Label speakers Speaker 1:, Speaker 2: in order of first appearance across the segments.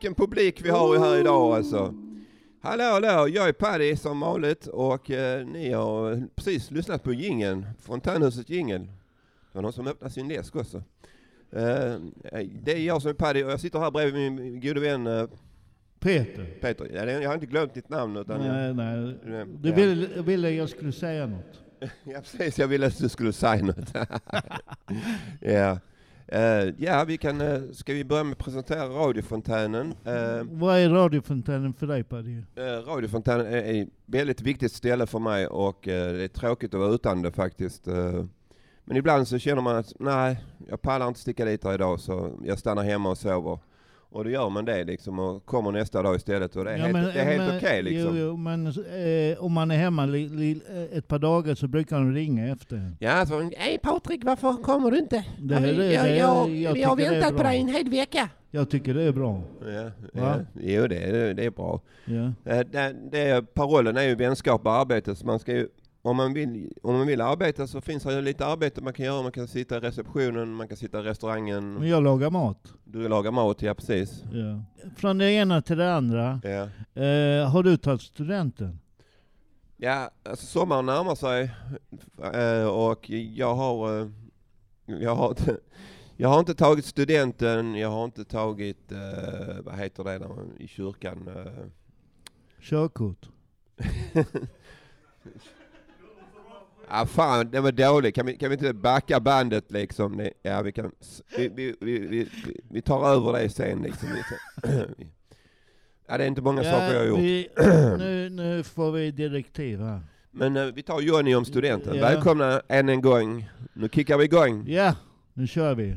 Speaker 1: vilken publik vi har här idag alltså. Hallå, hallå, jag är Paddy som vanligt och eh, ni har precis lyssnat på gingen, Fontänhuset jingel. Det var någon som öppnade sin läsk också. Eh, det är jag som är Paddy och jag sitter här bredvid min gode vän eh,
Speaker 2: Peter.
Speaker 1: Peter. Ja, det- jag har inte glömt ditt namn utan...
Speaker 2: Nej, nej.
Speaker 1: Ja.
Speaker 2: Du ville, ville jag skulle säga något.
Speaker 1: Ja precis, jag ville att du skulle säga något. ja. Eh, ja, vi kan, eh, ska vi börja med att presentera radiofontänen? Uh,
Speaker 2: Vad är radiofontänen för dig Paddy?
Speaker 1: radiofontänen är ett väldigt viktigt ställe för mig och det är tråkigt att vara utan det faktiskt. Men ibland så känner man att nej, jag pallar inte sticka dit idag så jag stannar hemma och sover. Och då gör man det liksom och kommer nästa dag istället och det är
Speaker 2: Ja,
Speaker 1: helt,
Speaker 2: men-
Speaker 1: det är helt okej liksom.
Speaker 2: Jo, jo, men eh, om man är hemma li, li, ett par dagar så brukar de ringa efter.
Speaker 1: Ja, alltså, hej Patrik, varför kommer du inte?
Speaker 2: Det-
Speaker 1: Ja,
Speaker 2: det- det-
Speaker 1: jag, jag,
Speaker 2: jag
Speaker 1: vi har väntat på dig en hel vecka.
Speaker 2: Jag tycker det är bra.
Speaker 1: Ja, ja. Jo, det, är- det är bra.
Speaker 2: Ja.
Speaker 1: Eh, Det, det, parollen är ju vänskap och arbete, så man ska ju, om, man vill, om man vill arbeta så finns det ju lite arbete man kan göra. Man kan sitta i receptionen, man kan sitta i restaurangen.
Speaker 2: Men jag lagar mat.
Speaker 1: Du lagar mat, ja precis.
Speaker 2: Ja. Från det ena till det andra.
Speaker 1: Ja,
Speaker 2: Eh, har du tagit studenten?
Speaker 1: ja alltså sommaren närmar sig eh, och jag har, eh, jag har inte, jag har inte tagit studenten, jag har inte tagit, eh, vad heter det man, i kyrkan? eh,
Speaker 2: Körkort?
Speaker 1: Ah, fan, det var dåligt. Kan vi, kan vi inte backa bandet liksom? Det, ja, vi kan... Vi, vi, vi, vi, vi tar över det sen liksom. ja, det är inte många saker jag har gjort.
Speaker 2: vi, nu, nu får vi direktiv här.
Speaker 1: Men eh, vi tar Johnny om studenten.
Speaker 2: Ja.
Speaker 1: Välkomna än en gång. Nu kickar vi igång.
Speaker 2: Ja, nu kör vi.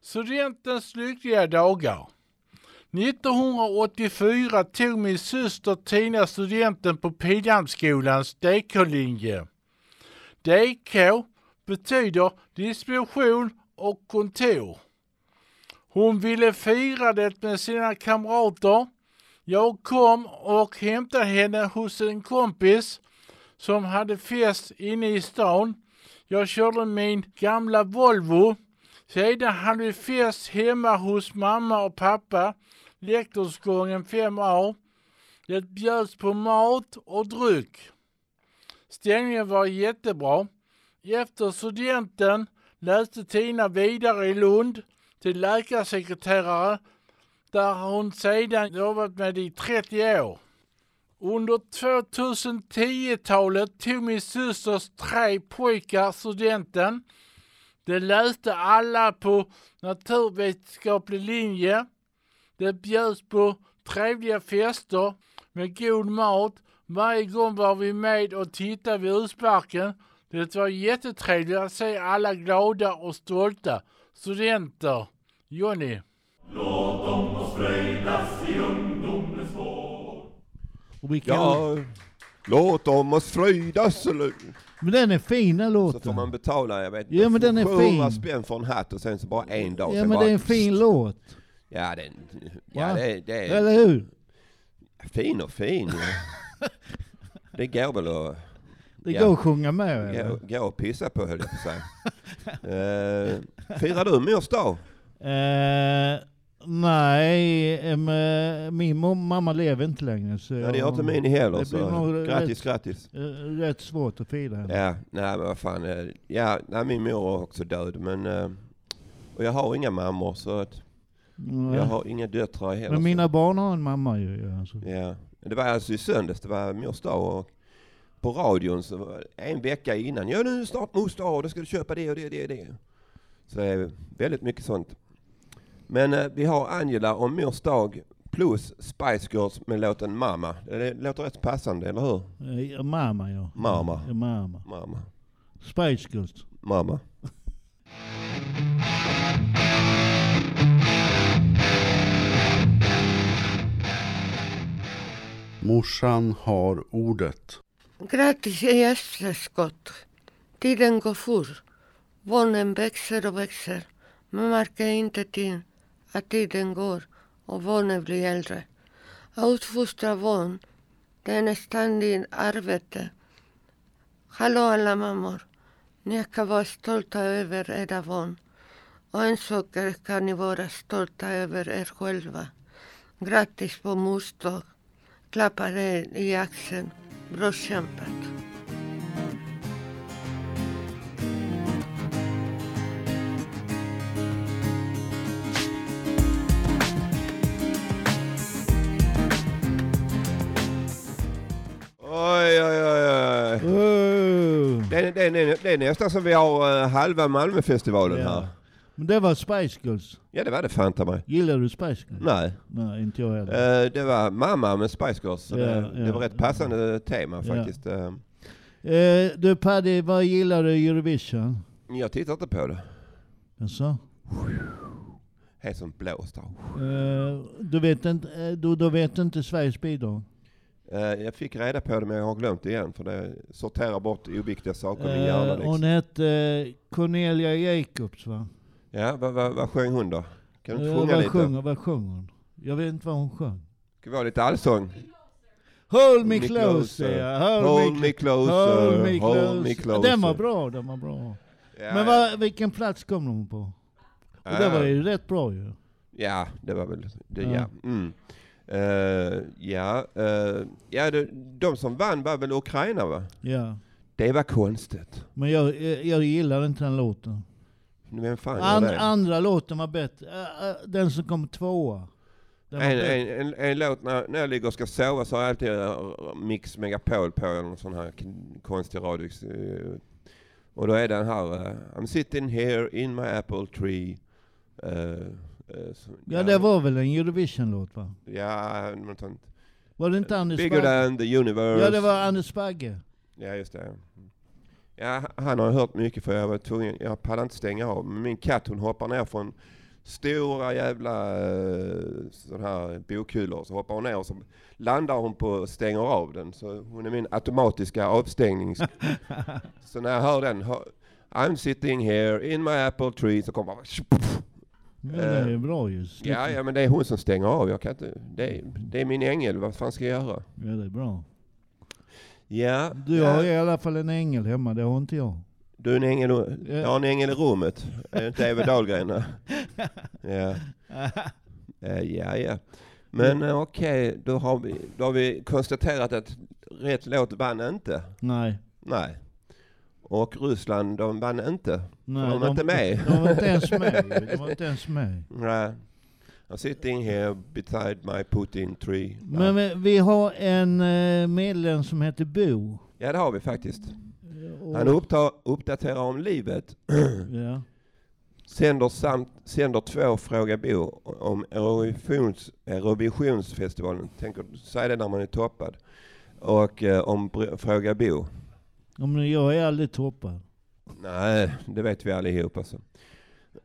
Speaker 3: Studentens lyckliga dagar. 1984 tog min syster Tina studenten på Pildammsskolans DK-linje. DK betyder distribution och kontor. Hon ville fira det med sina kamrater. Jag kom och hämtade henne hos en kompis som hade fest inne i stan. Jag körde min gamla Volvo. Sedan hade vi fest hemma hos mamma och pappa, lektorsgången 5A. Det bjöds på mat och dryck. Stämningen var jättebra. Efter studenten läste Tina vidare i Lund till läkarsekreterare där hon sedan jobbat med i 30 år. Under 2010-talet tog min systers tre pojkar studenten. De läste alla på naturvetenskaplig linje. Det bjöds på trevliga fester med god mat. Varje gång var vi med och tittade vid utsparken. Det var jättetrevligt att se alla glada och stolta studenter. Jonny.
Speaker 2: Och vi kan,
Speaker 1: Ja, låt om oss fröjdas. Eller,
Speaker 2: Men den är fin den
Speaker 1: så
Speaker 2: låten.
Speaker 1: får man betala, jag vet
Speaker 2: Ja, men den är
Speaker 1: 700
Speaker 2: fin.
Speaker 1: spänn för en hatt och sen så bara en dag.
Speaker 2: Ja men det är en fin låt.
Speaker 1: Ja, den, ja det, det är
Speaker 2: Eller hur?
Speaker 1: fin och fin. Det går väl att...
Speaker 2: Det
Speaker 1: Ja.
Speaker 2: går att sjunga med eller?
Speaker 1: gå och pissa på höll jag på att säga. uh, firar du mors dag?
Speaker 2: Eh, nej, eh, min mamma lever inte längre. Så
Speaker 1: Ja, det gör inte min heller.
Speaker 2: det blir
Speaker 1: Så
Speaker 2: nog
Speaker 1: grattis,
Speaker 2: rätt-
Speaker 1: grattis.
Speaker 2: rätt svårt att fira henne.
Speaker 1: Ja, nej men vad fan. Ja, nej, min mor är också död men... eh, och jag har inga mammor så att
Speaker 2: Nej.
Speaker 1: jag har inga döttrar heller.
Speaker 2: Men mina barn har en mamma ju. Ja, alltså.
Speaker 1: Ja, det var alltså i söndags, det var mors dag och på radion så var en vecka innan, ja nu är det snart mors dag, då ska du köpa det och det och det och det. Så det är väldigt mycket sånt. Men eh, vi har Angela om mors dag plus Spice Girls med låten Mama. Det låter rätt passande, eller hur?
Speaker 2: Eh, mamma ja.
Speaker 1: Mamma.
Speaker 2: Ja, mamma.
Speaker 1: Mamma.
Speaker 2: Spice Girls.
Speaker 1: Mamma.
Speaker 4: Morsan har ordet.
Speaker 5: Grattis i efterskott. Tiden går fort. Barnen växer och växer. Man märker inte till att tiden går och barnen blir äldre. Att utfostra barn Det är en ständigt arbete. Hallå alla mammor. Ni ska vara stolta över era barn. Och en sak kan ni vara stolta över er själva. Grattis på mors er i axeln. Bra kämpat.
Speaker 1: Oj, oj, oj, oj. Det, det, det, det är nästan som vi har eh, halva Malmöfestivalen
Speaker 2: Ja.
Speaker 1: här.
Speaker 2: Men det var Spice Girls.
Speaker 1: Ja, det var det fan ta mig.
Speaker 2: Gillar du Spice Girls?
Speaker 1: Nej.
Speaker 2: Nej, inte jag heller.
Speaker 1: Eh, det var mamma med Spice Girls. Så
Speaker 2: Ja,
Speaker 1: det,
Speaker 2: ja.
Speaker 1: det var rätt passande tema faktiskt. Eh,
Speaker 2: Eh, du Paddy, vad gillar du i Eurovision?
Speaker 1: Jag tittar inte på det.
Speaker 2: Jaså?
Speaker 1: Helt som blåst.
Speaker 2: Eh, du vet inte, eh, du, du vet inte Sveriges bidrag?
Speaker 1: Jag fick reda på det men jag har glömt det igen för det sorterar bort oviktiga saker i min hjärna.
Speaker 2: Eh, hon
Speaker 1: Liksom.
Speaker 2: hette Cornelia Jacobs va?
Speaker 1: Ja, vad, vad, vad sjöng hon då? Kan du
Speaker 2: Eh,
Speaker 1: inte sjunga
Speaker 2: vad,
Speaker 1: lite?
Speaker 2: sjunger, vad sjunger hon? Jag vet inte vad hon sjöng.
Speaker 1: Ska vi ha lite allsång?
Speaker 2: Hold me closer, ja. Hold,
Speaker 1: Hold
Speaker 2: me,
Speaker 1: closer,
Speaker 2: hold me closer.
Speaker 1: hold me closer.
Speaker 2: Den var bra, den var bra.
Speaker 1: Ja,
Speaker 2: Men vad, vilken plats kom hon på? Och det var ju rätt bra ju.
Speaker 1: Ja, det var väl det,
Speaker 2: Ja.
Speaker 1: ja. Mm. Eh, ja, eh, ja det, de som vann var väl Ukraina va?
Speaker 2: Ja.
Speaker 1: Det var konstigt.
Speaker 2: Men jag, jag, jag gillar inte den låten.
Speaker 1: Vem fan gör
Speaker 2: An,
Speaker 1: det?
Speaker 2: andra låten var bättre. Äh, äh, Den som kom tvåa.
Speaker 1: En, en, en, en låt när, när jag ligger och ska sova så har jag alltid eh, Mix Megapol på eller någon sån här konstig radio. eh, Och då är den här eh, I'm sitting here in my apple tree. Eh, eh, så-
Speaker 2: Ja, det var väl en Eurovision-låt va?
Speaker 1: Ja, något sånt.
Speaker 2: Var det inte Anders
Speaker 1: Bigger
Speaker 2: Bagge?
Speaker 1: than the universe.
Speaker 2: Ja, det var Anders Bagge.
Speaker 1: Ja, just det. Ja, han har hört mycket för jag var tvungen, jag pallade inte stänga av. Men min katt hon hoppar ner från stora jävla eh, sån här bokkulor. Så hoppar hon ner och så landar hon på och stänger av den. Så hon är min automatiska avstängnings... så när jag hör den, I'm sitting here in my apple tree, så kommer bara...
Speaker 2: Men det är bra ju.
Speaker 1: Ja, ja, men det är hon som stänger av. Jag kan inte, det, är, det är min ängel, vad fan ska jag göra?
Speaker 2: Ja, det är bra.
Speaker 1: Ja,
Speaker 2: Du
Speaker 1: ja.
Speaker 2: har i alla fall en ängel hemma, det har inte jag.
Speaker 1: Du är en ängel,
Speaker 2: Ja.
Speaker 1: jag har en ängel i rummet. Är det inte Eva Dahlgren? ja. Eh, ja, ja. Men eh, okej, då, har vi, då har vi konstaterat att rätt låt vann inte.
Speaker 2: Nej.
Speaker 1: Nej. Och Ryssland, de vann inte.
Speaker 2: Nej,
Speaker 1: de var inte med.
Speaker 2: De var inte ens med. De var inte ens med.
Speaker 1: Nej. I'm sitting here beside my Putin tree.
Speaker 2: Men vi- vi har en eh, medlem som heter Bo.
Speaker 1: Ja, det har vi faktiskt.
Speaker 2: Och-
Speaker 1: Han upptar, uppdaterar om livet.
Speaker 2: Ja.
Speaker 1: Sänder, samt, sänder två Fråga Bo om Eurovisions, Eurovisionsfestivalen. Tänker säga det när man är toppad. Och eh, om Br- Fråga Bo.
Speaker 2: Ja, men jag är aldrig toppad.
Speaker 1: Nej, det vet vi allihopa. Så.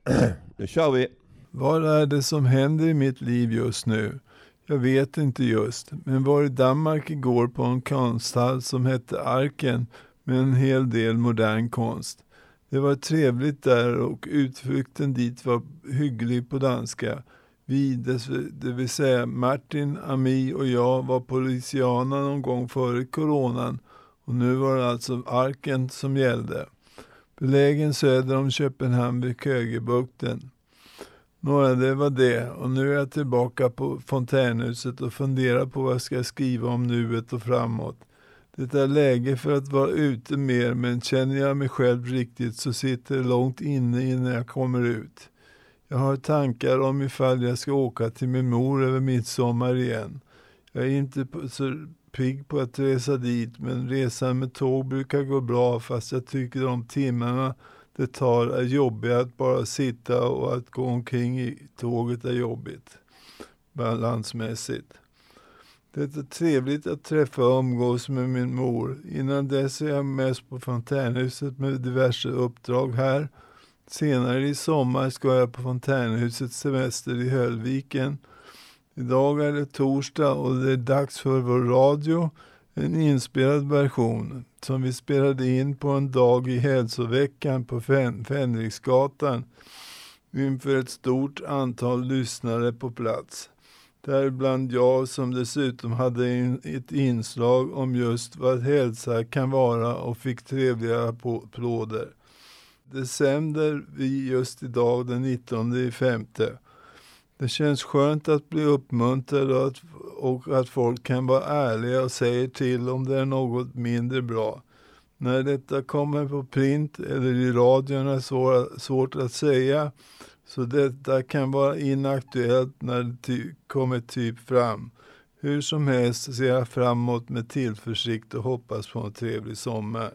Speaker 1: Då kör vi.
Speaker 6: Vad är det som händer i mitt liv just nu? Jag vet inte just, men var i Danmark igår på en konsthall som hette Arken med en hel del modern konst. Det var trevligt där och utflykten dit var hygglig på danska. Vi, det vill säga Martin, Ami och jag var på Louisiana någon gång före coronan och nu var det alltså Arken som gällde. Belägen söder om Köpenhamn vid Kögebukten. Nåja, det var det. Och nu är jag tillbaka på fontänhuset och funderar på vad jag ska skriva om nuet och framåt. Det är läge för att vara ute mer, men känner jag mig själv riktigt så sitter det långt inne innan jag kommer ut. Jag har tankar om ifall jag ska åka till min mor över midsommar igen. Jag är inte så pigg på att resa dit, men resan med tåg brukar gå bra fast jag tycker de timmarna det tar är jobbiga att bara sitta och att gå omkring i tåget är jobbigt. Balansmässigt. Det är trevligt att träffa och umgås med min mor. Innan dess är jag mest på fontänhuset med diverse uppdrag här. Senare i sommar ska jag på fontänhusets semester i Höllviken. Idag är det torsdag och det är dags för vår radio. En inspelad version som vi spelade in på en dag i hälsoveckan på Fen- Fänriksgatan inför ett stort antal lyssnare på plats. Däribland jag som dessutom hade in, ett inslag om just vad hälsa kan vara och fick trevliga applåder. Det sänder vi just idag den 19 i femte. Det känns skönt att bli uppmuntrad och att, och att folk kan vara ärliga och säger till om det är något mindre bra. När detta kommer på print eller i radion är svår, svårt att säga så detta kan vara inaktuellt när det ty kommer typ fram. Hur som helst ser jag framåt med tillförsikt och hoppas på en trevlig sommar.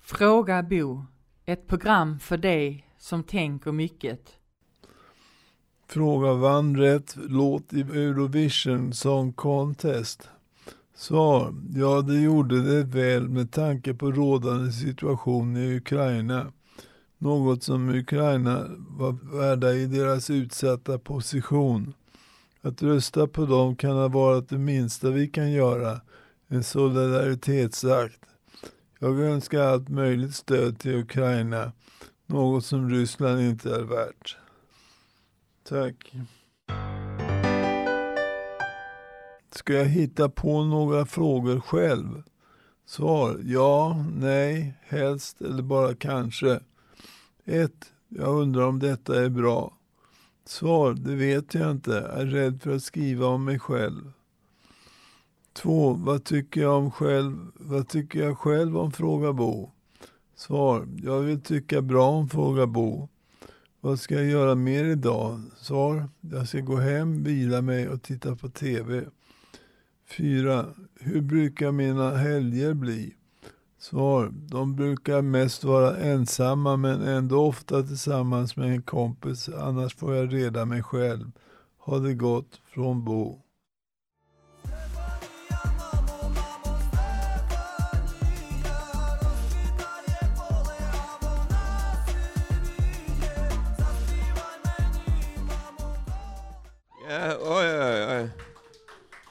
Speaker 7: Fråga Bo. Ett program för dig som tänker mycket.
Speaker 6: Fråga vann rätt låt i Eurovision Song Contest. Svar. Ja, det gjorde det väl med tanke på rådande situation i Ukraina. Något som Ukraina var värda i deras utsatta position. Att rösta på dem kan ha varit det minsta vi kan göra. En solidaritetsakt. Jag önskar allt möjligt stöd till Ukraina. Något som Ryssland inte är värt. Tack. Ska jag hitta på några frågor själv? Svar. Ja, nej, helst eller bara kanske. 1. Jag undrar om detta är bra. Svar. Det vet jag inte. Är rädd för att skriva om mig själv. 2. Vad tycker jag om själv? Vad tycker jag själv om Fråga Bo? Svar. Jag vill tycka bra om Fråga Bo. Vad ska jag göra mer idag? Svar. Jag ska gå hem, vila mig och titta på TV. 4. Hur brukar mina helger bli? Svar. De brukar mest vara ensamma men ändå ofta tillsammans med en kompis. Annars får jag reda mig själv. Ha det gott från Bo.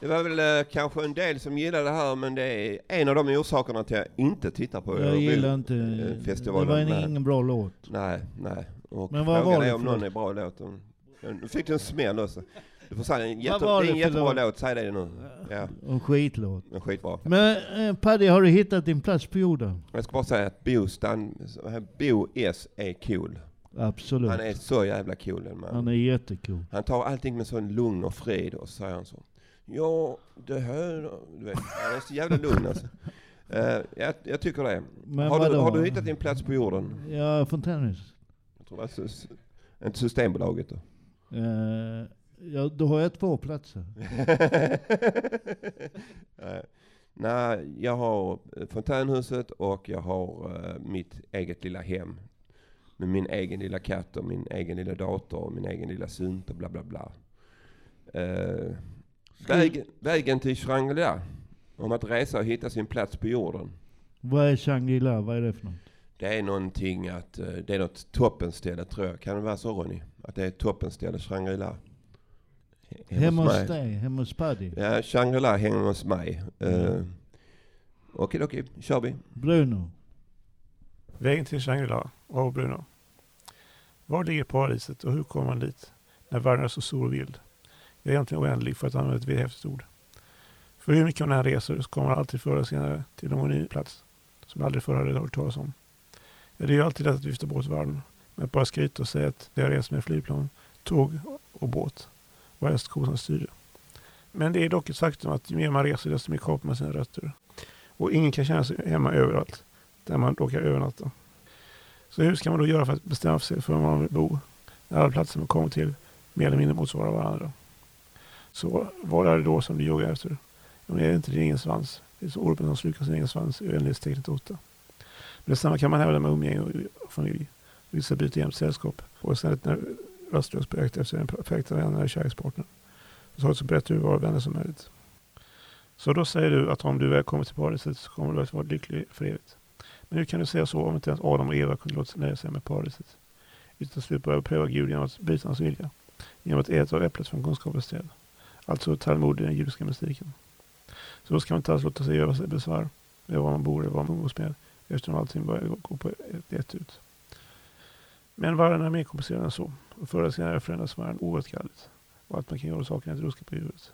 Speaker 1: Det var väl eh, kanske en del som gillade det här, men det är en av de orsakerna till att jag inte tittar på
Speaker 2: Jag gillar
Speaker 1: eh,
Speaker 2: inte...
Speaker 1: festivalen.
Speaker 2: Det var en,
Speaker 1: Nej.
Speaker 2: ingen bra låt.
Speaker 1: Nej, nej. Och
Speaker 2: Men vad
Speaker 1: frågan
Speaker 2: var det
Speaker 1: är om
Speaker 2: för
Speaker 1: någon
Speaker 2: låt?
Speaker 1: är bra låt. Nu fick du en smäll också. Du får säga en, jätte, det
Speaker 2: var
Speaker 1: är
Speaker 2: det
Speaker 1: en
Speaker 2: för
Speaker 1: jättebra
Speaker 2: låt?
Speaker 1: låt, säg det nu. Ja,
Speaker 2: En skitlåt.
Speaker 1: men skitbra.
Speaker 2: Men eh, Paddy, har du hittat din plats på jorden?
Speaker 1: Jag ska bara säga att Bo, Stan, Bo S är cool.
Speaker 2: Absolut.
Speaker 1: Han är så jävla cool den mannen.
Speaker 2: Han är jättecool.
Speaker 1: Han tar allting med sån lugn och frid och så säger han så. Ja, det här... Du vet, han är så jävla lugn alltså. Eh, jag, jag tycker det.
Speaker 2: Men
Speaker 1: har, du, har du hittat din plats på jorden?
Speaker 2: Ja, Fontänhus.
Speaker 1: Jag tror det Sys- inte Systembolaget då.
Speaker 2: Eh, ja, då har jag två platser.
Speaker 1: Eh, Nej, jag har eh, fontänhuset och jag har eh, mitt eget lilla hem. Med min egen lilla katt och min egen lilla dator och min egen lilla synt och bla bla bla. Eh, väg, vägen till Shangri-La. Om att resa och hitta sin plats på jorden.
Speaker 2: Vad är Shangri-La? Vad är det för något?
Speaker 1: Det är någonting att, eh, det är något toppenställe tror jag. Kan det vara så Ronny? Att det är ett toppenställe, Shangri-La? He-
Speaker 2: Hemma hos dig? Hemma hos Paddy?
Speaker 1: Ja, Shangri-La hänger hos mig. Uh,
Speaker 2: Mm.
Speaker 1: okej, okej, kör vi.
Speaker 2: Bruno?
Speaker 8: Vägen till Shangri-La av Bruno. Var ligger paradiset och hur kommer man dit när världen är så stor och vild? Jag är egentligen oändlig för att använda ett vederhäftigt ord. För hur mycket man än reser så kommer man alltid förr eller senare till någon ny plats som jag aldrig förr hade hört talas om. Ja, det är ju alltid lätt att vifta bort världen med att bara skryta och säga att det har rest med flygplan, tåg och båt vad helst kosan styrde. Men det är dock ett faktum att ju mer man reser desto mer kapar man sina rötter. Och ingen kan känna sig hemma överallt där man råkar övernatta. Så hur ska man då göra för att bestämma sig för var man vill bo? När alla platser man kommer till mer eller mindre motsvarar varandra. Så vad är det då som du joggar efter? Om det är inte din egen svans. Det är så ormen som slukar sin egen svans i oändlighetstecknet åtta. Men detsamma kan man hävda med umgänge och familj. Vissa byter jämt sällskap och sen när rastlöst på jakt efter den perfekta vännen eller kärlekspartnern. Så har du så brett urval av vänner som möjligt. Så då säger du att om du väl kommer till paradiset så kommer du att vara lycklig för evigt. Men hur kan du säga så om inte ens Adam och Eva kunde låta sig nöja sig med paradiset? Utan till slut börja pröva Gud genom att bryta hans vilja. Genom att äta av äpplet från kunskapens träd. Alltså Talmud i den judiska mystiken. Så då ska man inte alls låta sig göra sig besvär med var man bor eller vad man umgås med. Eftersom allting börjar gå på ett, ett ut. Men världen är mer komplicerad än så. Och förr eller senare förändras världen oåterkalleligt. Och allt man kan göra åt saken är att ruska på huvudet.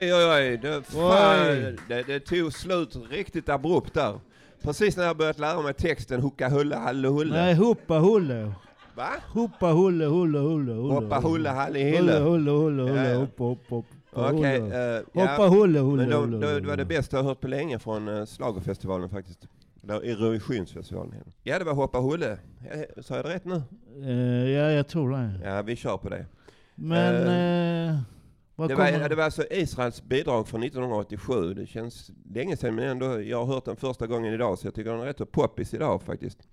Speaker 1: Oj, oj, oj. Det, fan, det, det tog slut riktigt abrupt där. Precis när jag börjat lära mig texten Hucka hulle halle hulle.
Speaker 2: Nej, hoppa hulle.
Speaker 1: Va?
Speaker 2: Hoppa hulle hulle hulle hulle.
Speaker 1: Hoppa hulle halle
Speaker 2: Hulle
Speaker 1: hille.
Speaker 2: hulle hulle hulle.
Speaker 1: Ja.
Speaker 2: Hoppa hoppa hoppa.
Speaker 1: Okej,
Speaker 2: hulle.
Speaker 1: eh,
Speaker 2: Hoppa
Speaker 1: ja.
Speaker 2: hulle hulle
Speaker 1: Men
Speaker 2: hulle.
Speaker 1: det
Speaker 2: hulle.
Speaker 1: var det bästa jag hört på länge från uh, Schlagerfestivalen faktiskt. Eller Eurovisionsfestivalen. Ja, det var Hoppa Hulle. Ja, Sa jag det rätt nu?
Speaker 2: Eh, ja, jag tror det.
Speaker 1: Ja, vi kör på det.
Speaker 2: Men... Eh, vad
Speaker 1: Det var, det var alltså Israels bidrag från 1987. Det känns länge sedan men ändå, jag har hört den första gången idag så jag tycker den är rätt så poppis idag faktiskt.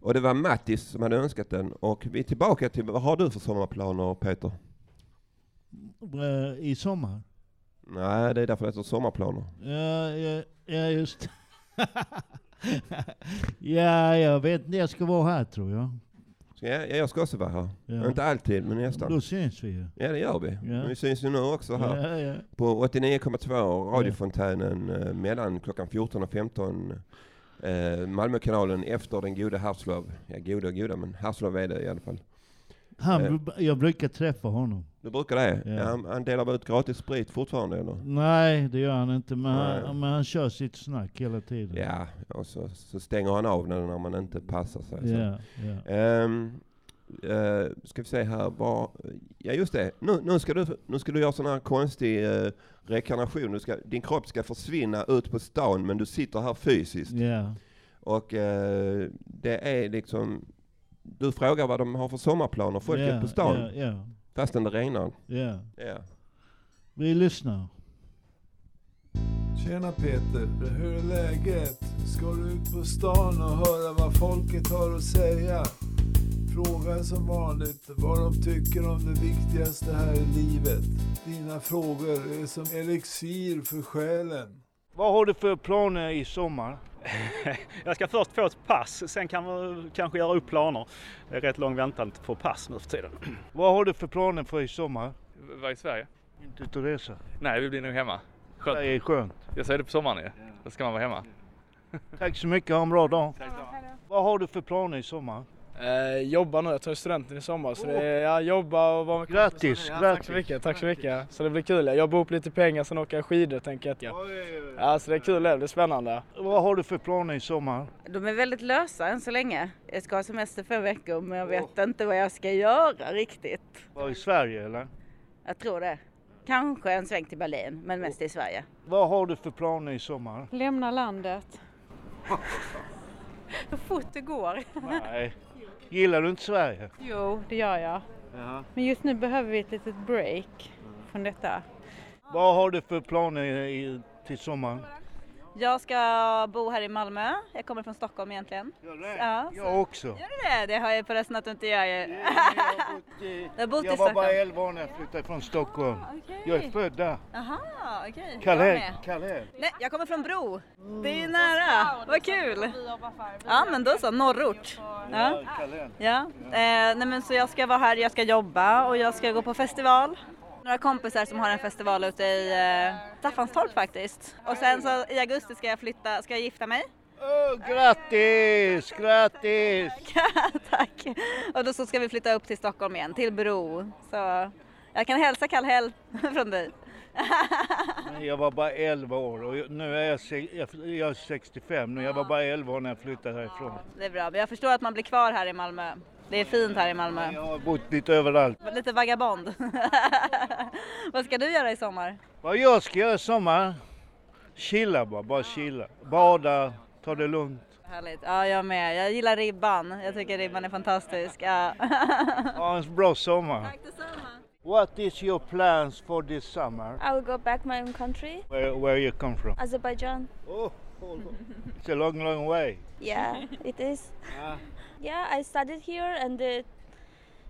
Speaker 1: Och det var Mattis som hade önskat den. Och vi är tillbaka till, vad har du för sommarplaner Peter?
Speaker 2: Eh, I sommar?
Speaker 1: Nej, det är därför det heter sommarplaner.
Speaker 2: Ja, ja, ja just Ja, jag vet inte. Jag ska vara här tror jag.
Speaker 1: Ja, jag ska också vara här.
Speaker 2: Ja.
Speaker 1: Inte alltid, men nästan.
Speaker 2: Då syns vi ju.
Speaker 1: Ja, det gör vi.
Speaker 2: Ja.
Speaker 1: Vi syns ju nu också här.
Speaker 2: Ja.
Speaker 1: På 89,2 radiofontänen eh, mellan klockan 14 och 15. Eh, Malmökanalen efter den gode Herslov. Ja, goda och goda, men Herslov är det i alla fall.
Speaker 2: Han,
Speaker 1: Eh.
Speaker 2: Jag brukar träffa honom.
Speaker 1: Du brukar det?
Speaker 2: Ja.
Speaker 1: Han, han delar väl ut gratis sprit fortfarande eller?
Speaker 2: Nej, det gör han inte. Men, han, men han kör sitt snack hela tiden.
Speaker 1: Ja, och så, så stänger han av när, när man inte passar sig.
Speaker 2: Ja, ja.
Speaker 1: Ehm, eh, ska vi se här, vad, ja just det, nu, nu, ska du, nu ska du göra sån här konstig uh, rekarnation. Du ska, din kropp ska försvinna ut på stan men du sitter här fysiskt.
Speaker 2: ja.
Speaker 1: Och eh, det är liksom, du frågar vad de har för sommarplaner, folket
Speaker 2: ja,
Speaker 1: på stan,
Speaker 2: ja,
Speaker 1: fastän det regnar.
Speaker 2: ja.
Speaker 1: Ja.
Speaker 2: Vi lyssnar.
Speaker 6: Tjena Peter, hur är läget? Ska du ut på stan och höra vad folket har att säga? Fråga som vanligt vad de tycker om det viktigaste här i livet. Dina frågor är som elixir för själen.
Speaker 2: Vad har du för planer i sommar?
Speaker 9: Jag ska först få ett pass, sen kan vi kanske göra upp planer. Det är rätt lång väntan på pass nu för tiden.
Speaker 2: Vad har du för planer för i sommar?
Speaker 10: Var i Sverige?
Speaker 2: Inte ut och resa.
Speaker 10: Nej, vi blir nog hemma. Skönt.
Speaker 2: Det är skönt.
Speaker 10: Jag säger det på sommaren ju. Då ska man vara hemma.
Speaker 2: Tack så mycket, ha en bra dag. Vad har du för planer i sommar?
Speaker 11: Eh, jobba nu, jag tar studenten i sommar så det är, ja, jobba och vara med
Speaker 2: Grattis,
Speaker 11: ja, Tack så mycket, tack så mycket. Så det blir kul. Jag jobbar upp lite pengar sen åker jag skidor tänker jag. att jag. Ja, så det är kul, det blir spännande.
Speaker 2: Vad har du för planer i sommar?
Speaker 12: De är väldigt lösa än så länge. Jag ska ha semester fem veckor men jag vet inte vad jag ska göra riktigt.
Speaker 2: Var i Sverige eller?
Speaker 12: Jag tror det. Kanske en sväng till Berlin men mest i Sverige.
Speaker 2: Vad har du för planer i sommar?
Speaker 13: Lämna landet. Hur fort det går.
Speaker 2: Nej. Gillar du inte Sverige?
Speaker 13: Jo, det gör jag.
Speaker 2: Ja.
Speaker 13: Men just nu behöver vi ett litet break från detta.
Speaker 2: Vad har du för planer i, till sommaren?
Speaker 12: Jag ska bo här i Malmö. Jag kommer från Stockholm egentligen. Ja,
Speaker 2: Jag också.
Speaker 12: Gör du det? Det har jag förresten att du inte gör ju. Jag har bott i
Speaker 2: Jag var bara
Speaker 12: Stockholm.
Speaker 2: 11 år när jag flyttade från Stockholm.
Speaker 12: Okej.
Speaker 2: Jag är född där.
Speaker 12: Jaha, okej. Jag
Speaker 2: Kallhäll.
Speaker 12: Nej, jag kommer från Bro. Det är ju nära. Vad kul. Ja, men då så. Norrort. Ja.
Speaker 2: Kallhäll.
Speaker 12: Ja, eh, nej men så jag ska vara här, jag ska jobba och jag ska gå på festival. Några kompisar som har en festival ute i eh, Staffanstorp faktiskt. Och sen så i augusti ska jag flytta, ska jag gifta mig.
Speaker 2: Oh, grattis, grattis!
Speaker 12: Tack! Och då så ska vi flytta upp till Stockholm igen, till Bro. Så jag kan hälsa Kallhäll från dig.
Speaker 2: Jag var bara 11 år och nu är jag, jag är 65 nu. Jag var bara 11 år när jag flyttade härifrån.
Speaker 12: Det är bra, men jag förstår att man blir kvar här i Malmö. Det är fint här i Malmö.
Speaker 2: Jag har bott lite överallt.
Speaker 12: Lite vagabond. Vad ska du göra i sommar?
Speaker 2: Vad jag ska göra i sommar? Chilla bara, bara chilla. Bada, ta det lugnt.
Speaker 12: Härligt. Ja, jag med. Jag gillar ribban. Jag tycker ribban är fantastisk. Ja.
Speaker 2: Ha en bra sommar.
Speaker 12: Tack detsamma.
Speaker 2: What is your plans for this summer?
Speaker 14: I will go back my own country,
Speaker 2: Where, where you come from?
Speaker 14: Azerbaijan.
Speaker 2: Oh, it's a long, long way.
Speaker 14: Yeah, it is.
Speaker 2: Ah.
Speaker 14: Yeah, I studied here and uh,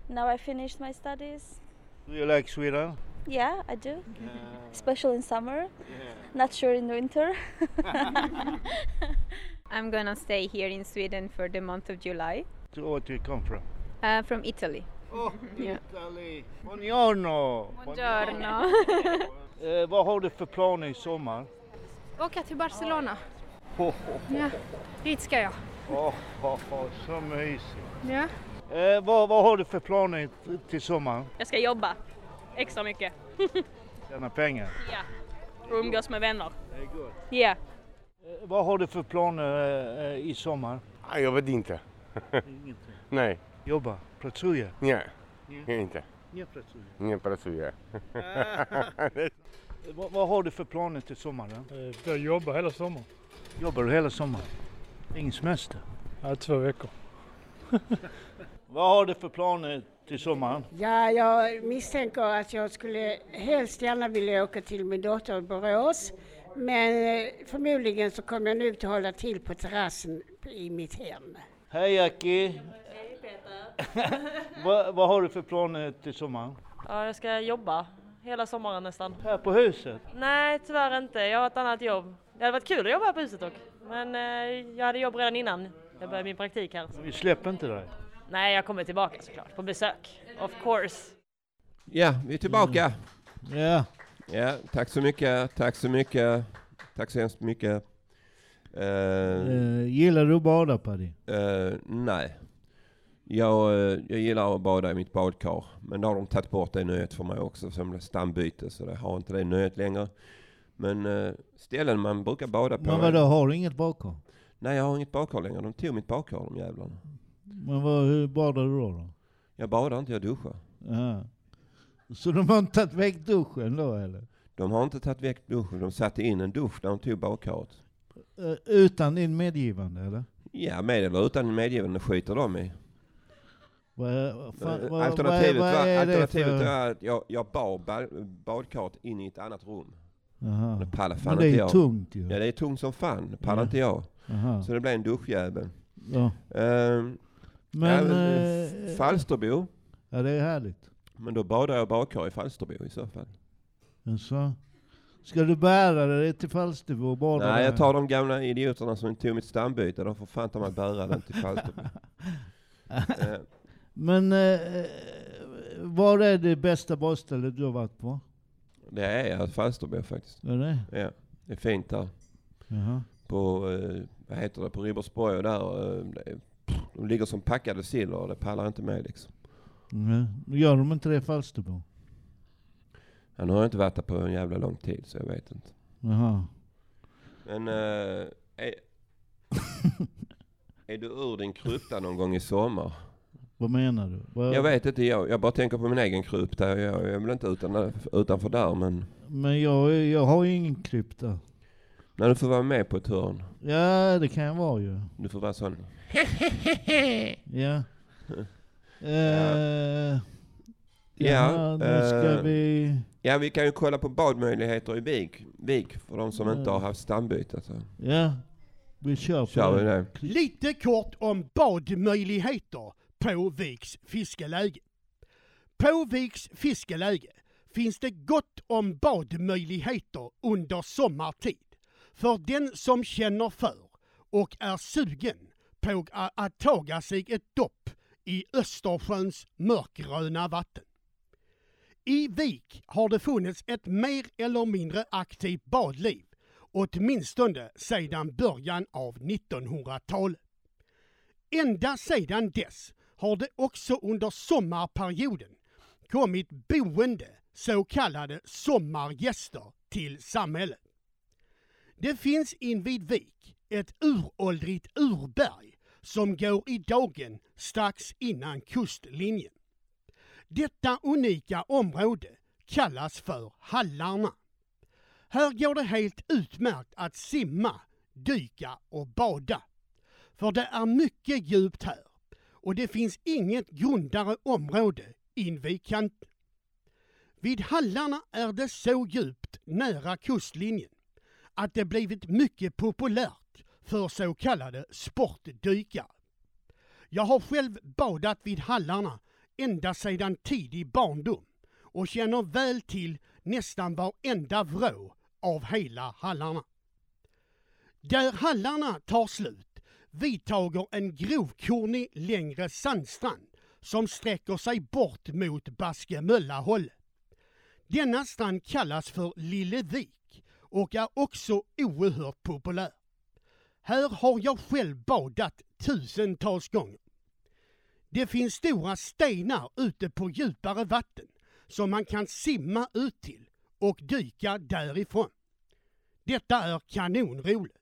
Speaker 14: now I finished my studies.
Speaker 2: Do you like Sweden?
Speaker 14: Yeah, I do. Especially in summer. Not sure in winter.
Speaker 15: I'm gonna stay here in Sweden for the month of July.
Speaker 2: what, what do you come from?
Speaker 15: Uh, from Italy.
Speaker 2: Oh,
Speaker 15: Yeah.
Speaker 2: Italy. Buongiorno.
Speaker 15: Buongiorno.
Speaker 2: Eh, vad har du för planer i sommar?
Speaker 16: Åka till Barcelona.
Speaker 2: Oh, oh,
Speaker 16: Ja, dit ska jag.
Speaker 2: Oh, oh, oh, så mysigt.
Speaker 16: Ja.
Speaker 2: Eh, vad, vad har du för planer till sommaren?
Speaker 15: Jag ska jobba extra mycket.
Speaker 2: Tjäna pengar?
Speaker 15: ja. Och umgås med vänner.
Speaker 2: Det är gott.
Speaker 15: Ja.
Speaker 2: Eh, vad har du för planer eh, i sommar?
Speaker 17: Ah, jag vet inte.
Speaker 2: Ingenting.
Speaker 17: Nej.
Speaker 2: Jobba? Pracuję?
Speaker 17: Nie.
Speaker 2: Nie.
Speaker 17: Inte.
Speaker 2: Nie pracuję.
Speaker 17: Nie pracuję.
Speaker 2: Eh, vad, vad har du för planer till sommaren?
Speaker 18: Jag jobbar hela sommaren.
Speaker 2: Jobbar du hela sommaren? Ingen semester?
Speaker 18: Ja, två veckor.
Speaker 2: Vad har du för planer till sommaren?
Speaker 19: Ja, jag misstänker att jag skulle helst gärna vilja åka till min dotter i Borås. Men eh, förmodligen så kommer jag nu att hålla till på terrassen i mitt hem.
Speaker 2: Hej Aki! vad, vad har du för planer till sommaren?
Speaker 20: Ja, jag ska jobba hela sommaren nästan.
Speaker 2: Här på huset?
Speaker 20: Nej, tyvärr inte. Jag har ett annat jobb. Det hade varit kul att jobba här på huset dock. Men eh, jag hade jobb redan innan jag började min praktik här.
Speaker 2: Vi släpper inte dig.
Speaker 20: Nej, jag kommer tillbaka såklart. På besök. Of course.
Speaker 1: Ja, vi är tillbaka.
Speaker 3: Ja.
Speaker 1: Ja, tack så mycket, tack så mycket, tack så hemskt mycket. Eh,
Speaker 3: Eh, gillar du att bada Paddy?
Speaker 1: eh, nej. Jag, jag gillar att bada i mitt badkar, men då har de tagit bort det nöjet för mig också som stambyte, så det har inte det nöjet längre. Men eh, ställen man brukar bada på...
Speaker 3: Men vadå, har du inget badkar?
Speaker 1: Nej, jag har inget badkar längre. De tog mitt badkar, de jävlarna.
Speaker 3: Men vad, hur badar du då? då?
Speaker 1: Jag badar inte, jag duschar.
Speaker 3: Ja. Så de har inte tagit väck duschen då eller?
Speaker 1: De har inte tagit väck duschen, de satte in en dusch när de tog badkaret.
Speaker 3: Eh, Utan din medgivande eller?
Speaker 1: Ja, med eller utan medgivande skiter de i.
Speaker 3: Vad, vad,
Speaker 1: Eh,
Speaker 3: vad,
Speaker 1: alternativet
Speaker 3: vad, vad
Speaker 1: var,
Speaker 3: är det
Speaker 1: alternativet
Speaker 3: för...
Speaker 1: var att jag, jag bar ba, badkaret in i ett annat rum.
Speaker 3: Jaha.
Speaker 1: Det pallar fan
Speaker 3: Men det är
Speaker 1: inte jag.
Speaker 3: tungt ju.
Speaker 1: Ja, det är tungt som fan. Pallar
Speaker 3: Ja.
Speaker 1: inte jag.
Speaker 3: Jaha.
Speaker 1: Så det blev en duschjävel.
Speaker 3: Ja.
Speaker 1: Ehm,
Speaker 3: Men,
Speaker 1: ja,
Speaker 3: eh,
Speaker 1: Falsterbo.
Speaker 3: Ja, det är härligt.
Speaker 1: Men då badar jag badkar i Falsterbo i så fall.
Speaker 3: Så. Ska du bära dig till Falsterbo och bada
Speaker 1: Nej,
Speaker 3: där?
Speaker 1: jag tar de gamla idioterna som tog mitt stambyte. De får fan ta mig bära den till Falsterbo. Eh,
Speaker 3: Men eh, var är det bästa badstället du har varit på?
Speaker 1: Det är Falsterbo faktiskt.
Speaker 3: Är det?
Speaker 1: Ja, det är fint där.
Speaker 3: Jaha.
Speaker 1: På, eh, vad heter det, på Ribersborg och där. eh, det De ligger som packade sill och det pallar inte med liksom.
Speaker 3: Mm. Gör de inte det i Falsterbo?
Speaker 1: Han har inte varit där på en jävla lång tid så jag vet inte.
Speaker 3: Jaha.
Speaker 1: Men eh, är, är du ur din krypta någon gång i sommar?
Speaker 3: Vad menar du? Vad-
Speaker 1: Jag vet inte, jag, jag bara tänker på min egen krypta. Jag, jag är väl inte utan, utanför där men
Speaker 3: Men jag, jag har ju ingen krypta.
Speaker 1: när du får vara med på ett hörn.
Speaker 3: Ja, det kan jag vara ju.
Speaker 1: Du får vara sån.
Speaker 3: Ja. Eh,
Speaker 1: Ja,
Speaker 3: nu ska
Speaker 1: eh,
Speaker 3: vi...
Speaker 1: Ja, vi kan ju kolla på badmöjligheter i Vik, Vik för de som inte har haft stambyte. Så.
Speaker 3: Ja, vi kör på
Speaker 1: Kör vi
Speaker 3: det.
Speaker 1: det.
Speaker 21: Lite kort om badmöjligheter på Viks fiskeläge. På Viks fiskeläge finns det gott om badmöjligheter under sommartid för den som känner för och är sugen på att taga sig ett dopp i Östersjöns mörkgröna vatten. I Vik har det funnits ett mer eller mindre aktivt badliv, åtminstone sedan början av 1900-talet. Ända sedan dess har det också under sommarperioden kommit boende, så kallade sommargäster, till samhället. Det finns invid Vik ett uråldrigt urberg som går i dagen strax innan kustlinjen. Detta unika område kallas för Hallarna. Här går det helt utmärkt att simma, dyka och bada. För det är mycket djupt här och det finns inget grundare område invid kanten. Vid Hallarna är det så djupt nära kustlinjen att det blivit mycket populärt för så kallade sportdykare. Jag har själv badat vid Hallarna ända sedan tidig barndom och känner väl till nästan varenda vrå av hela Hallarna. Där Hallarna tar slut vi tager en grovkornig längre sandstrand som sträcker sig bort mot Baskemöllahållet. Denna strand kallas för Lillevik och är också oerhört populär. Här har jag själv badat tusentals gånger. Det finns stora stenar ute på djupare vatten som man kan simma ut till och dyka därifrån. Detta är kanonroligt.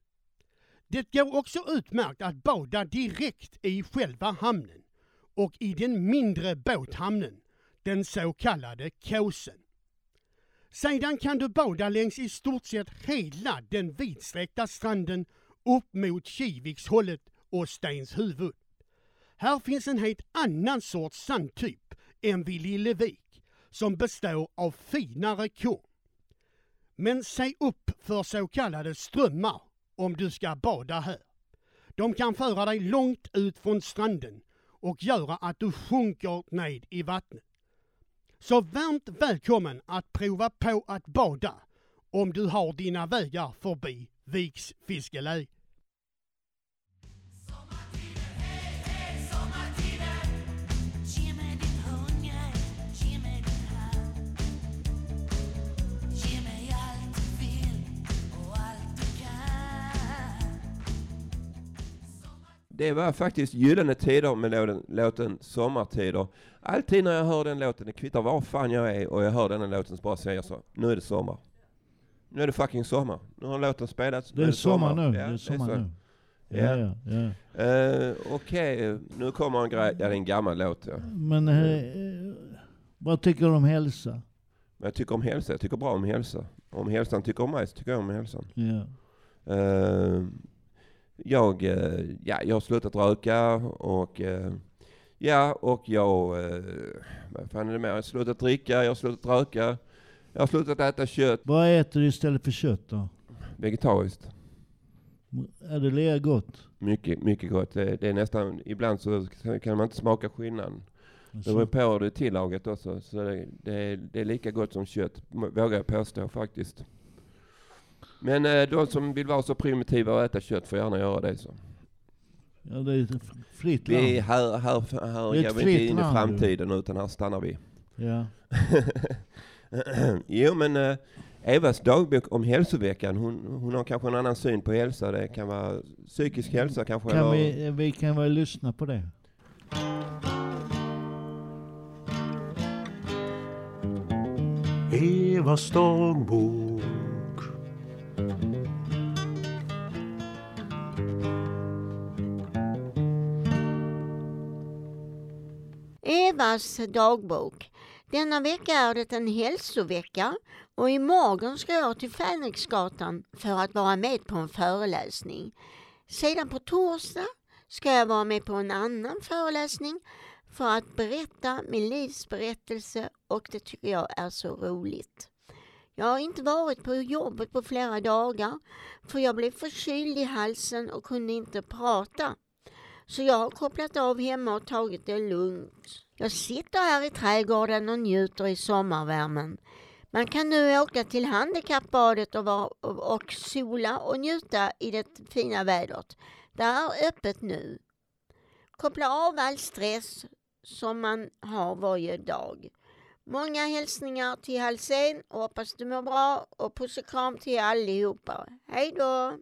Speaker 21: Det går också utmärkt att bada direkt i själva hamnen och i den mindre båthamnen, den så kallade Kåsen. Sedan kan du bada längs i stort sett hela den vidsträckta stranden upp mot Kivikshållet och Stenshuvud. Här finns en helt annan sorts sandtyp än vid Lillevik som består av finare korn. Men se upp för så kallade strömmar om du ska bada här. De kan föra dig långt ut från stranden och göra att du sjunker ned i vattnet. Så varmt välkommen att prova på att bada om du har dina vägar förbi Viks fiskeläge.
Speaker 1: Det var faktiskt Gyllene Tider med låten, låten Sommartider. Alltid när jag hör den låten, det kvittar var fan jag är och jag hör den låten så bara säger jag så. Nu är det sommar. Nu är det fucking sommar. Nu har låten spelats.
Speaker 17: Det är sommar nu.
Speaker 1: Ja,
Speaker 17: Det är sommar nu. Ja, ja, ja.
Speaker 1: Eh, Okej, nu kommer en grej. Ja, det är en gammal låt. Ja.
Speaker 17: Men eh, vad tycker du om hälsa?
Speaker 1: Men jag tycker om hälsa. Jag tycker bra om hälsa. Om hälsan tycker om mig så tycker jag om hälsan.
Speaker 17: Ja.
Speaker 1: Eh, jag, eh, ja, jag har slutat röka och eh, ja, och jag, eh, vad fan är det mer? Jag har slutat dricka, jag har slutat röka, jag har slutat äta kött.
Speaker 17: Vad äter du istället för kött då?
Speaker 1: Vegetariskt.
Speaker 17: Är det lika gott?
Speaker 1: Mycket, mycket gott. Det, är nästan, ibland så kan man inte smaka skillnaden. Det beror på hur det är tillagat också. Så det, det, är, det är lika gott som kött, vågar jag påstå faktiskt. Men eh, de som vill vara så primitiva och äta kött får gärna göra det så.
Speaker 17: Ja, det är ett fritt land.
Speaker 1: Vi, här här, här
Speaker 17: Det är
Speaker 1: vi inte in i
Speaker 17: land,
Speaker 1: framtiden utan här stannar vi.
Speaker 17: Ja.
Speaker 1: jo men eh, Evas dagbok om hälsoveckan, hon, hon har kanske en annan syn på hälsa. Det kan vara psykisk hälsa kanske.
Speaker 17: Kan
Speaker 1: eller,
Speaker 17: vi, vi kan väl lyssna på det?
Speaker 21: Evas dagbok.
Speaker 22: Evas dagbok. Denna vecka är det en hälsovecka och imorgon ska jag till Fänriksgatan för att vara med på en föreläsning. Sedan på torsdag ska jag vara med på en annan föreläsning för att berätta min livsberättelse och det tycker jag är så roligt. Jag har inte varit på jobbet på flera dagar för jag blev förkyld i halsen och kunde inte prata. Så jag har kopplat av hemma och tagit det lugnt. Jag sitter här i trädgården och njuter i sommarvärmen. Man kan nu åka till handikappbadet och, var, och, och sola och njuta i det fina vädret. Det är öppet nu. Koppla av all stress som man har varje dag. Många hälsningar till Halsén och hoppas du mår bra och puss och kram till allihopa. Hej då!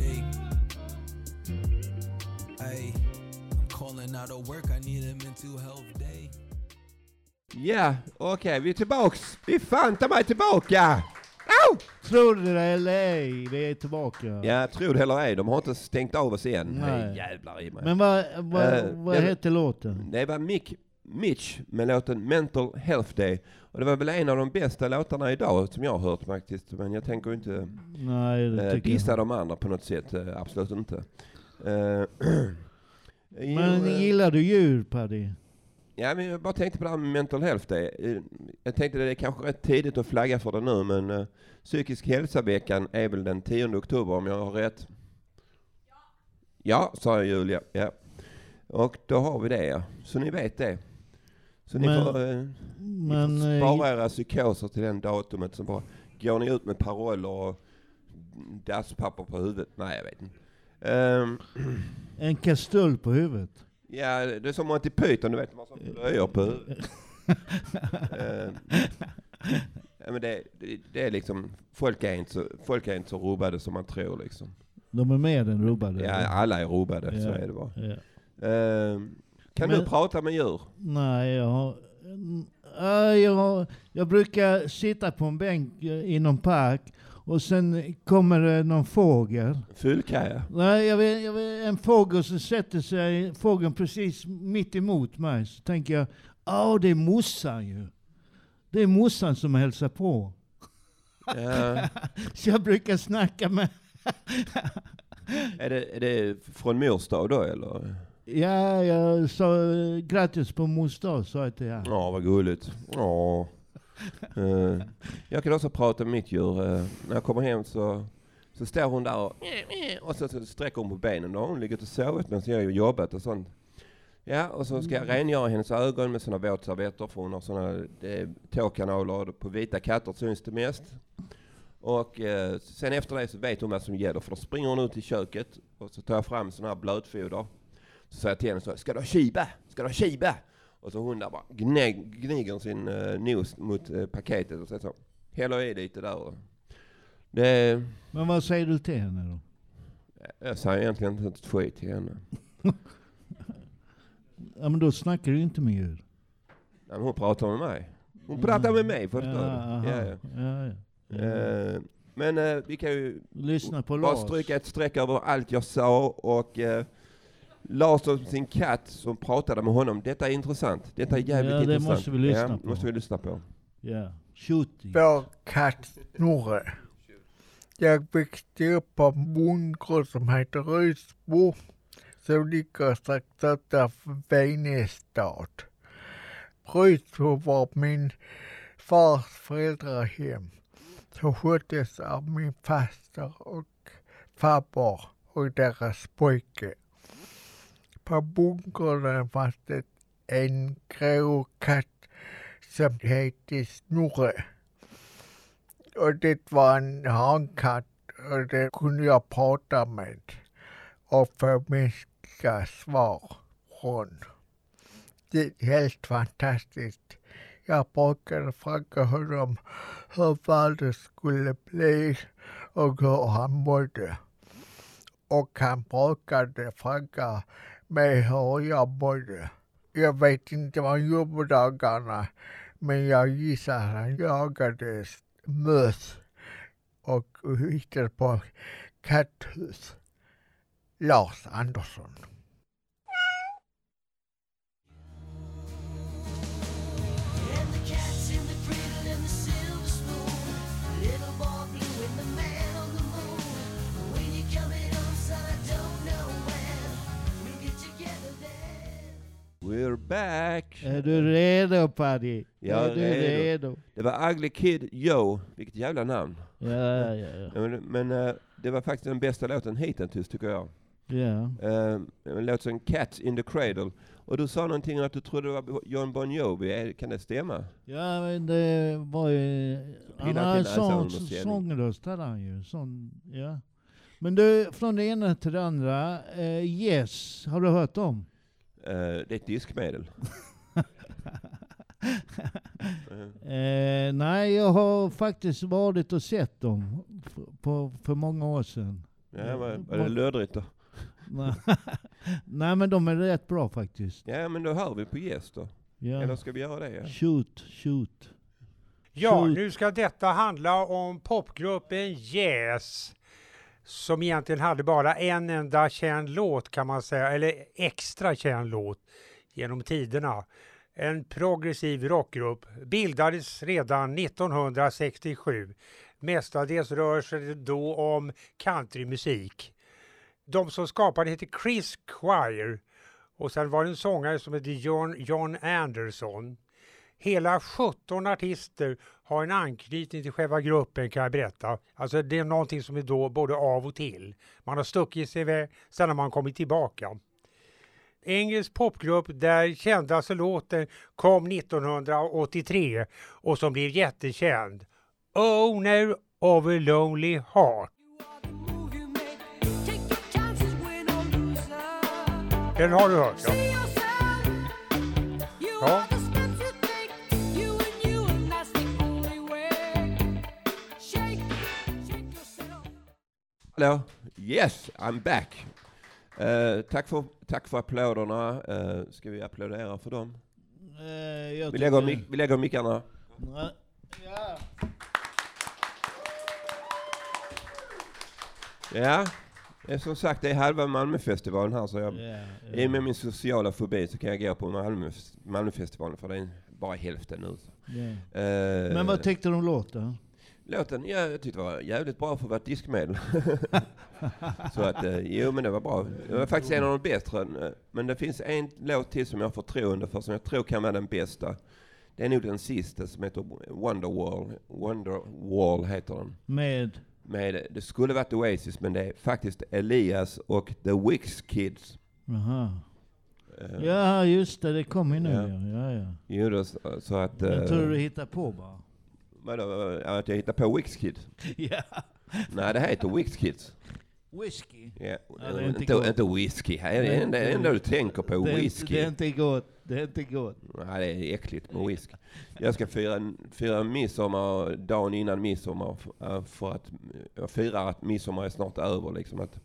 Speaker 23: And Ay, I'm calling out of work, I need a mental health day.
Speaker 1: Ja, okej, vi är tillbaks. Vi är fan ta mig tillbaka! Au!
Speaker 17: Tror du det eller ej, vi är tillbaka.
Speaker 1: Ja, tro det eller ej, de har inte stängt av oss än.
Speaker 17: Nej.
Speaker 1: Nej. Jävlar i mig.
Speaker 17: Men vad, vad,
Speaker 1: Eh,
Speaker 17: vad
Speaker 1: det-
Speaker 17: heter låten?
Speaker 1: Det var Mick Mitch med låten Mental Health Day. Och det var väl en av de bästa låtarna idag som jag har hört faktiskt. Men jag tänker inte
Speaker 17: Nej, det tycker
Speaker 1: dissa
Speaker 17: jag.
Speaker 1: de andra på något sätt. Eh, absolut inte. Eh,
Speaker 17: Men
Speaker 1: eh,
Speaker 17: gillar du djur Paddy?
Speaker 1: Ja, men jag bara tänkte på det här med mental health day. Eh, Jag tänkte det är kanske rätt tidigt att flagga för det nu, men uh, psykisk hälsa-veckan är väl den 10 oktober om jag har rätt? Ja, sa jag Julia. Ja. Och då har vi det, ja. Så ni vet det. Så ni
Speaker 17: Men-
Speaker 1: får, uh,
Speaker 17: men,
Speaker 1: ni får spara era psykoser till den datumet. Så bara går ni ut med paroller och dasspapper på huvudet. Nej, jag vet inte. Ehm,
Speaker 2: En kastrull på huvudet.
Speaker 1: ja, det är som Monty Python, du vet, man har blöjor på huvudet. Ehm, ja, men det, det, det är liksom, folk är, inte så, folk är inte så rubbade som man tror liksom.
Speaker 2: De är mer än rubbade.
Speaker 1: Ja, alla är rubbade, så
Speaker 2: Ja,
Speaker 1: är det bara.
Speaker 2: ja.
Speaker 1: Ehm, kan
Speaker 2: Men-
Speaker 1: du prata med djur?
Speaker 2: Nej, jag har... Äh, jag, jag brukar sitta på en bänk eh, i någon park och sen kommer det någon fågel.
Speaker 1: Fullkaja?
Speaker 2: Nej, jag vet, jag vet, en fågel som sätter sig, fågeln precis mitt emot mig. Så tänker jag, ja det är morsan ju. Det är morsan som hälsar på.
Speaker 1: Ja.
Speaker 2: Så jag brukar snacka med...
Speaker 1: Är det, är det från mors dag då eller?
Speaker 2: Ja, jag sa grattis på mors dag, sa jag till henne.
Speaker 1: Ja, vad gulligt. Ja. Eh, jag kan också prata med mitt djur. Eh, när jag kommer hem så, så står hon där och, och så, så sträcker hon på benen. Då har hon legat och sovit medan jag har jobbat och sånt. Ja, och så ska jag rengöra hennes ögon med såna våtservetter för hon har såna tåkanaler och på vita katter syns det mest. Och eh, sen efter det så vet hon vad som gäller för då springer hon ut i köket och så tar jag fram sån här blötfoder. Så säger jag till henne så, ska du ha shiba? Ska du ha shiba? Och så hon där bara gnägg, gniger sin uh, nos mot eh, paketet och så, så häller i lite där. Och det,
Speaker 2: Men vad säger du till henne då?
Speaker 1: jag säger egentligen inte ett skit till henne.
Speaker 2: Ja men då snackar du inte med djur.
Speaker 1: Nej, men hon pratar med mig. Hon pratar med mig, förstår
Speaker 2: Ja,
Speaker 1: du? Ja, ja.
Speaker 2: Ja, ja.
Speaker 1: Eh, men eh, vi kan ju
Speaker 2: Lyssna på
Speaker 1: bara
Speaker 2: Lars.
Speaker 1: stryka ett streck över allt jag sa och uh, Lars och sin katt som pratade med honom. Detta är intressant. Detta är jävligt
Speaker 2: Ja, det
Speaker 1: intressant.
Speaker 2: måste vi lyssna
Speaker 1: ja,
Speaker 2: på.
Speaker 1: måste vi lyssna på.
Speaker 2: Ja, shooting.
Speaker 24: Vår katt Snorre. Jag växte upp på en bondgård som heter Rysbo. Som ligger strax utanför Venestad. Rysbo var min fars föräldrahem. Som sköttes av min faster och farbror och deras pojke. På bondgården fanns det en grå katt som hette Snurre. Och det var en hankatt och det kunde jag prata med och få svar från. Det är helt fantastiskt. Jag brukade fråga honom hur världen skulle bli och hur han mådde. Och han brukade fråga mig hur jag bodde. Jag vet inte vad han gjorde på dagarna men jag gissar att han jagade möss och hittade på katthus. Lars Andersson.
Speaker 1: We're back!
Speaker 2: Är du redo Paddy?
Speaker 1: Jag
Speaker 2: är du redo?
Speaker 1: Det var Ugly Kid Joe. Vilket jävla namn.
Speaker 2: Ja, ja, ja.
Speaker 1: Men, men eh, det var faktiskt den bästa låten hittills tycker jag.
Speaker 2: Ja.
Speaker 1: Uh, en låt som Cats in the Cradle. Och du sa någonting om att du trodde det var John Bon Jovi. Kan det stämma?
Speaker 2: Ja, men det var ju... Han har en sån sångröst hade han ju. Sån, ja. Men du, från det ena till det andra. Eh, yes, har du hört dem?
Speaker 1: Eh, det är ett diskmedel.
Speaker 2: Eh, nej, jag har faktiskt varit och sett dem på, för många år sedan.
Speaker 1: Ja, var, var det löddrigt då?
Speaker 2: Nej. men de är rätt bra faktiskt.
Speaker 1: Ja, men då hör vi på Yes då.
Speaker 2: Ja.
Speaker 1: Eller ska vi göra det? Ja?
Speaker 2: Shoot, shoot.
Speaker 25: Ja,
Speaker 2: Shoot.
Speaker 25: nu ska detta handla om popgruppen Yes. Som egentligen hade bara en enda känd låt kan man säga, eller extra känd låt genom tiderna. En progressiv rockgrupp bildades redan 1967. Mestadels rör sig det då om countrymusik. De som skapade heter Chris Squire och sen var det en sångare som hette John, John Anderson. Hela 17 artister har en anknytning till själva gruppen kan jag berätta. Alltså det är någonting som är då både av och till. Man har stuckit sig iväg, sen har man kommit tillbaka. Engelsk popgrupp där kändaste låten kom 1983 och som blev jättekänd. Owner of a lonely heart.
Speaker 16: Den har du hört ja. ja.
Speaker 1: Hallå? Yes, I'm back. Eh, tack, för, tack för applåderna. Uh, ska vi applådera för dem?
Speaker 2: Eh, jag
Speaker 1: Vi lägger, vi lägger mickarna.
Speaker 2: Nej. Ja.
Speaker 1: Ja, eh, som sagt det är halva Malmöfestivalen här så jag,
Speaker 2: Ja, ja.
Speaker 1: i och med min sociala fobi så kan jag gå på Malmö, Malmöfestivalen för det är bara hälften nu. Eh,
Speaker 2: Men vad tyckte du om låten?
Speaker 1: Låten, ja, jag tyckte det var jävligt bra för att vara ett diskmedel. så att, eh, jo men det var bra. Det var faktiskt en av de bättre. eh, Men det finns en låt till som jag har förtroende för, som jag tror kan vara den bästa. Det är nog den sista som heter Wonderwall. Wonderwall heter den.
Speaker 2: Med?
Speaker 1: Med, det skulle varit Oasis, men det är faktiskt Elias och The Wix Kids.
Speaker 2: Jaha.
Speaker 1: Eh,
Speaker 2: Ja, just det. Det kom ju nu.
Speaker 1: Ja.
Speaker 2: Ja. Ja.
Speaker 1: Jo, då, så- så att...
Speaker 2: Jag
Speaker 1: eh,
Speaker 2: tror du hittar på bara.
Speaker 1: Vadå, att jag hittar på Wix Kids?
Speaker 2: Ja.
Speaker 1: Nej, det heter Wix Kids.
Speaker 2: Whisky?
Speaker 1: Ja,
Speaker 2: Ja, det är inte
Speaker 1: inte,
Speaker 2: gott.
Speaker 1: inte whisky. Det är det enda, du tänker på,
Speaker 2: Det
Speaker 1: whisky.
Speaker 2: det är inte gott. Det är inte gott.
Speaker 1: Nej, det är äckligt med whisky. Jag ska fira, fira midsommar dagen innan midsommar för att jag firar att midsommar är snart över. Liksom att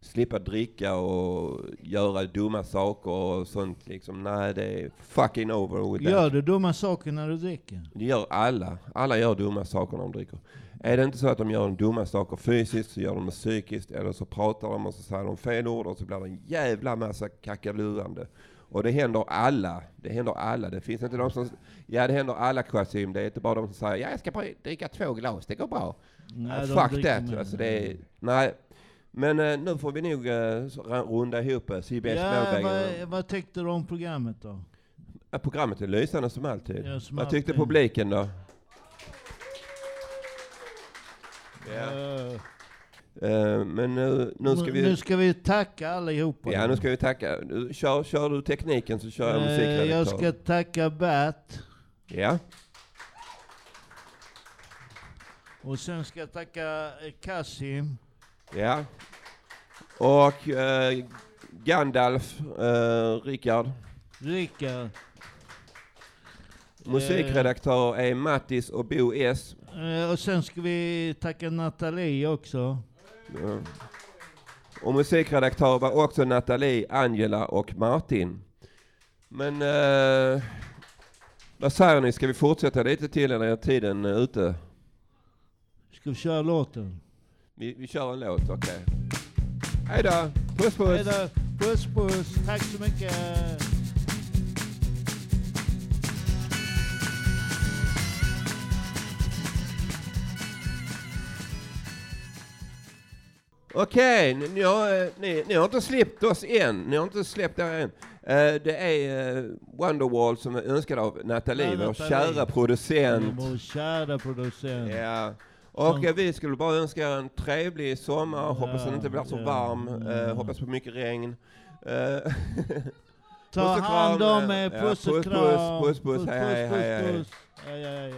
Speaker 1: slippa dricka och göra dumma saker och sånt. Liksom. Nej, det är fucking over with
Speaker 2: Gör
Speaker 1: that.
Speaker 2: du dumma saker när du dricker?
Speaker 1: Det gör alla. Alla gör dumma saker när de dricker. Är det inte så att de gör dumma saker fysiskt så gör de det psykiskt eller så pratar de och så säger de fel ord och så blir det en jävla massa kackalurande. Och det händer alla. Det händer alla. Det finns inte de som... Ja, det händer alla Qasim. Det är inte bara de som säger ja, jag ska bara dricka två glas, det går bra.
Speaker 2: Nej, de
Speaker 1: fuck that. Alltså, det är, nej. Men eh, nu får vi nog uh, runda ihop uh, CBS
Speaker 2: Ja, vad, vad tyckte du om programmet då?
Speaker 1: Ja, programmet är lysande som alltid.
Speaker 2: Ja, som
Speaker 1: vad tyckte
Speaker 2: alltid.
Speaker 1: publiken då?
Speaker 2: Eh,
Speaker 1: Eh, men nu, nu ska vi...
Speaker 2: Nu ska vi tacka allihopa.
Speaker 1: Ja, nu ska vi tacka. Kör, kör du tekniken så kör jag
Speaker 2: Eh,
Speaker 1: musikredaktör.
Speaker 2: Jag ska tacka Bert.
Speaker 1: Ja.
Speaker 2: Och sen ska jag tacka eh, Kasim.
Speaker 1: Ja. Och eh, Gandalf, eh, Rickard.
Speaker 2: Rickard.
Speaker 1: Musikredaktör är Mattis och Bo S.
Speaker 2: Eh, Och sen ska vi tacka Nathalie också.
Speaker 1: Ja. Och musikredaktör var också Nathalie, Angela och Martin. Men eh, vad säger ni, ska vi fortsätta lite till eller är tiden eh, ute?
Speaker 2: Ska vi köra låten?
Speaker 1: Vi, vi kör en låt, okej. Hej då! Puss puss!
Speaker 2: Hej då. Puss puss. Tack så mycket.
Speaker 1: Okej, ni, ni, har, eh, ni, ni har inte släppt oss än. Ni har inte släppt er än. Eh, det är uh, Wonderwall som är önskad av Nathalie,
Speaker 2: Ja,
Speaker 1: vår kära producent.
Speaker 2: Vår kära producent.
Speaker 1: Ja. Och eh, vi skulle bara önska er en trevlig sommar. Hoppas den inte blir så varm. Eh, hoppas på mycket regn. Eh,
Speaker 2: Ta hand om er. Puss och kram.
Speaker 1: Puss, puss,
Speaker 2: puss. Hej, hej, hej.